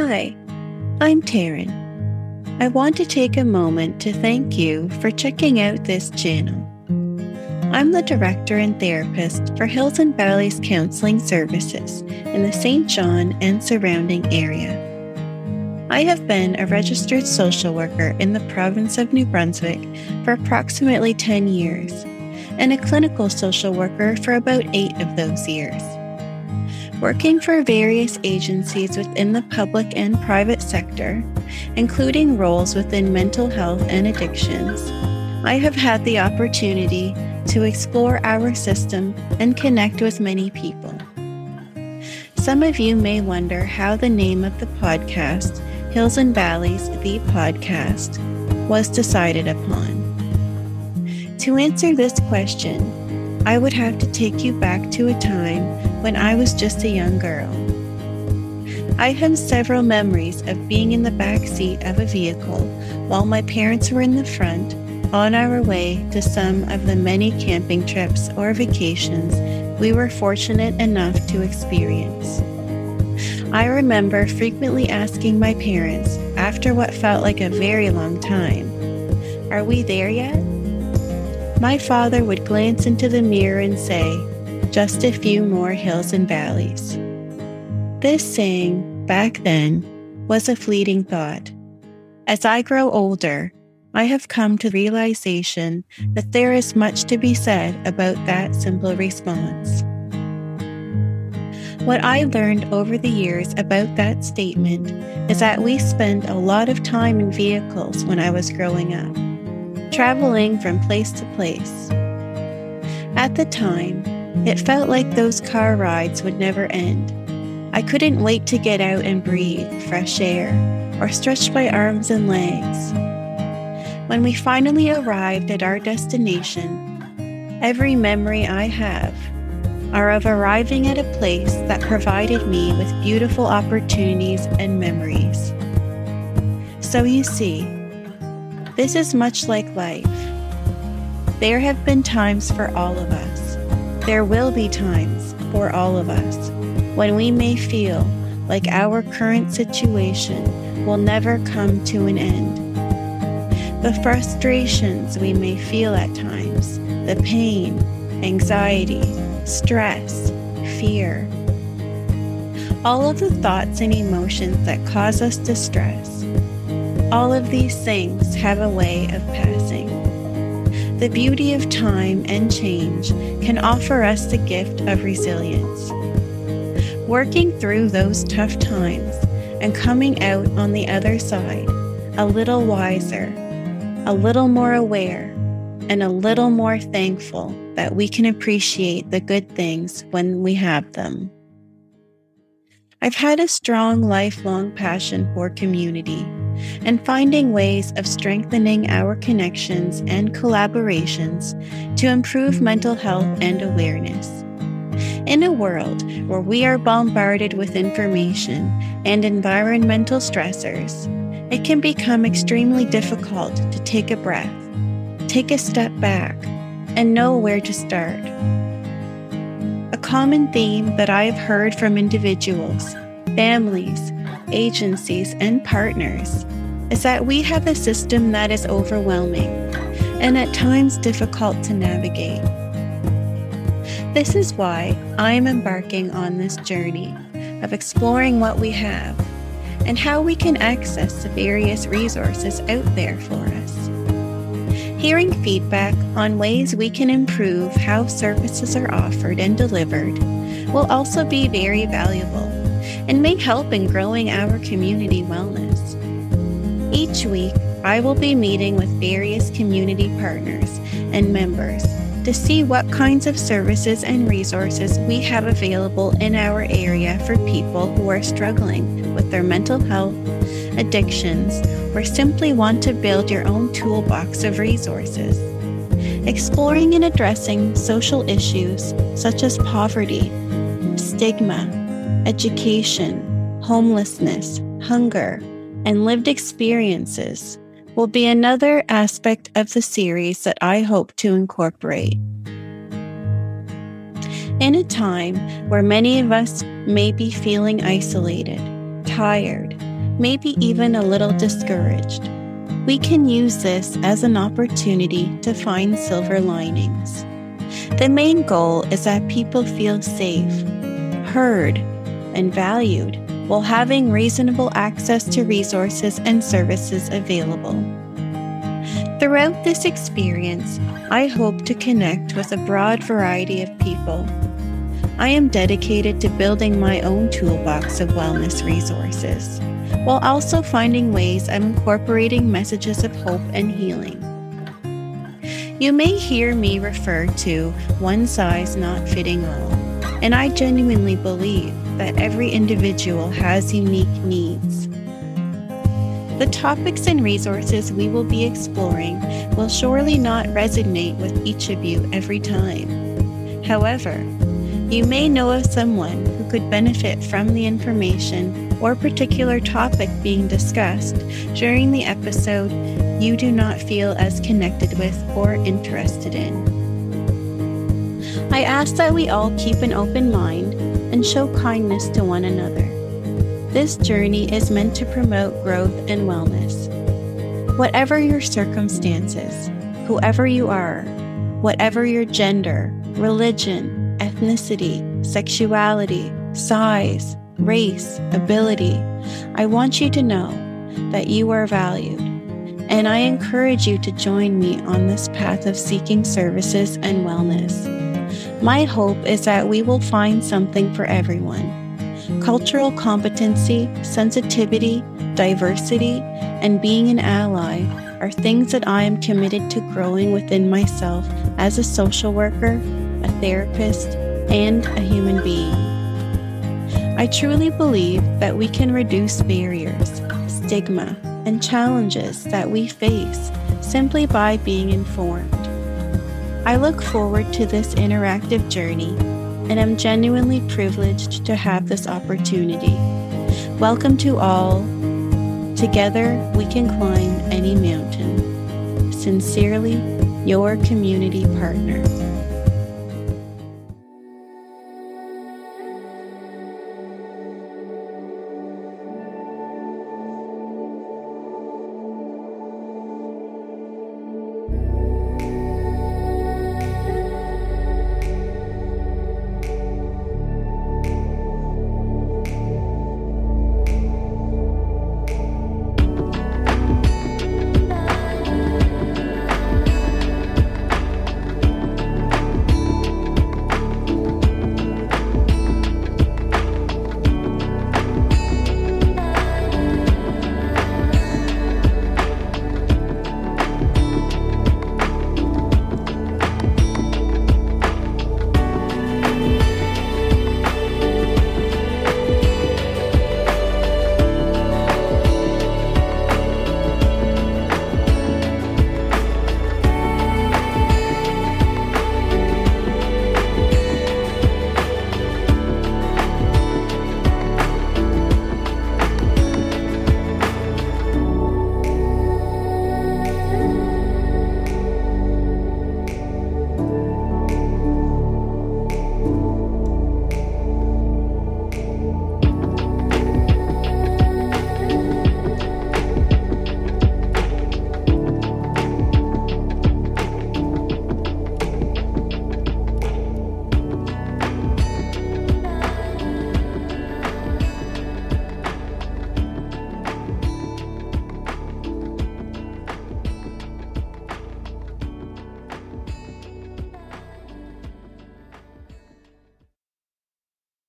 Hi, I'm Taryn. I want to take a moment to thank you for checking out this channel. I'm the director and therapist for Hills and Valleys Counseling Services in the Saint John and surrounding area. I have been a registered social worker in the province of New Brunswick for approximately 10 years and a clinical social worker for about eight of those years. Working for various agencies within the public and private sector, including roles within mental health and addictions, I have had the opportunity to explore our system and connect with many people. Some of you may wonder how the name of the podcast, Hills and Valleys, the podcast, was decided upon. To answer this question, I would have to take you back to a time when I was just a young girl. I have several memories of being in the back seat of a vehicle while my parents were in the front on our way to some of the many camping trips or vacations we were fortunate enough to experience. I remember frequently asking my parents, after what felt like a very long time, Are we there yet? My father would glance into the mirror and say, Just a few more hills and valleys. This saying, back then, was a fleeting thought. As I grow older, I have come to the realization that there is much to be said about that simple response. What I learned over the years about that statement is that we spent a lot of time in vehicles when I was growing up, traveling from place to place. At the time, it felt like those car rides would never end. I couldn't wait to get out and breathe fresh air or stretch my arms and legs. When we finally arrived at our destination, every memory I have are of arriving at a place that provided me with beautiful opportunities and memories. So you see, this is much like life. There have been times for all of us. There will be times for all of us when we may feel like our current situation will never come to an end the frustrations we may feel at times, the pain, anxiety, stress, fear. All of the thoughts and emotions that cause us distress, all of these things have a way of passing. The beauty of time and change can offer us the gift of resilience. Working through those tough times and coming out on the other side a little wiser a little more aware, and a little more thankful that we can appreciate the good things when we have them. I've had a strong lifelong passion for community and finding ways of strengthening our connections and collaborations to improve mental health and awareness. In a world where we are bombarded with information and environmental stressors, it can become extremely difficult to take a breath, take a step back, and know where to start. A common theme that I have heard from individuals, families, agencies, and partners is that we have a system that is overwhelming and at times difficult to navigate. This is why I am embarking on this journey of exploring what we have and how we can access the various resources out there for us. Hearing feedback on ways we can improve how services are offered and delivered will also be very valuable and may help in growing our community wellness. Each week, I will be meeting with various community partners and members to see what kinds of services and resources we have available in our area for people who are struggling with their mental health, addictions, or simply want to build your own toolbox of resources. Exploring and addressing social issues such as poverty, stigma, education, homelessness, hunger, and lived experiences will be another aspect of the series that I hope to incorporate. In a time where many of us may be feeling isolated, tired, maybe even a little discouraged, we can use this as an opportunity to find silver linings. The main goal is that people feel safe, heard, and valued while having reasonable access to resources and services available. Throughout this experience, I hope to connect with a broad variety of people. I am dedicated to building my own toolbox of wellness resources, while also finding ways I'm incorporating messages of hope and healing. You may hear me refer to one size not fitting all, and I genuinely believe that every individual has unique needs. The topics and resources we will be exploring will surely not resonate with each of you every time. However, you may know of someone who could benefit from the information or particular topic being discussed during the episode you do not feel as connected with or interested in. I ask that we all keep an open mind and show kindness to one another. This journey is meant to promote growth and wellness. Whatever your circumstances, whoever you are, whatever your gender, religion, ethnicity, sexuality, size, race, ability, I want you to know that you are valued. And I encourage you to join me on this path of seeking services and wellness. My hope is that we will find something for everyone Cultural competency, sensitivity, diversity, and being an ally are things that I am committed to growing within myself as a social worker, a therapist, and a human being. I truly believe that we can reduce barriers, stigma, and challenges that we face simply by being informed. I look forward to this interactive journey and am genuinely privileged to have this opportunity. Welcome to all. Together, we can climb any mountain. Sincerely, your community partner.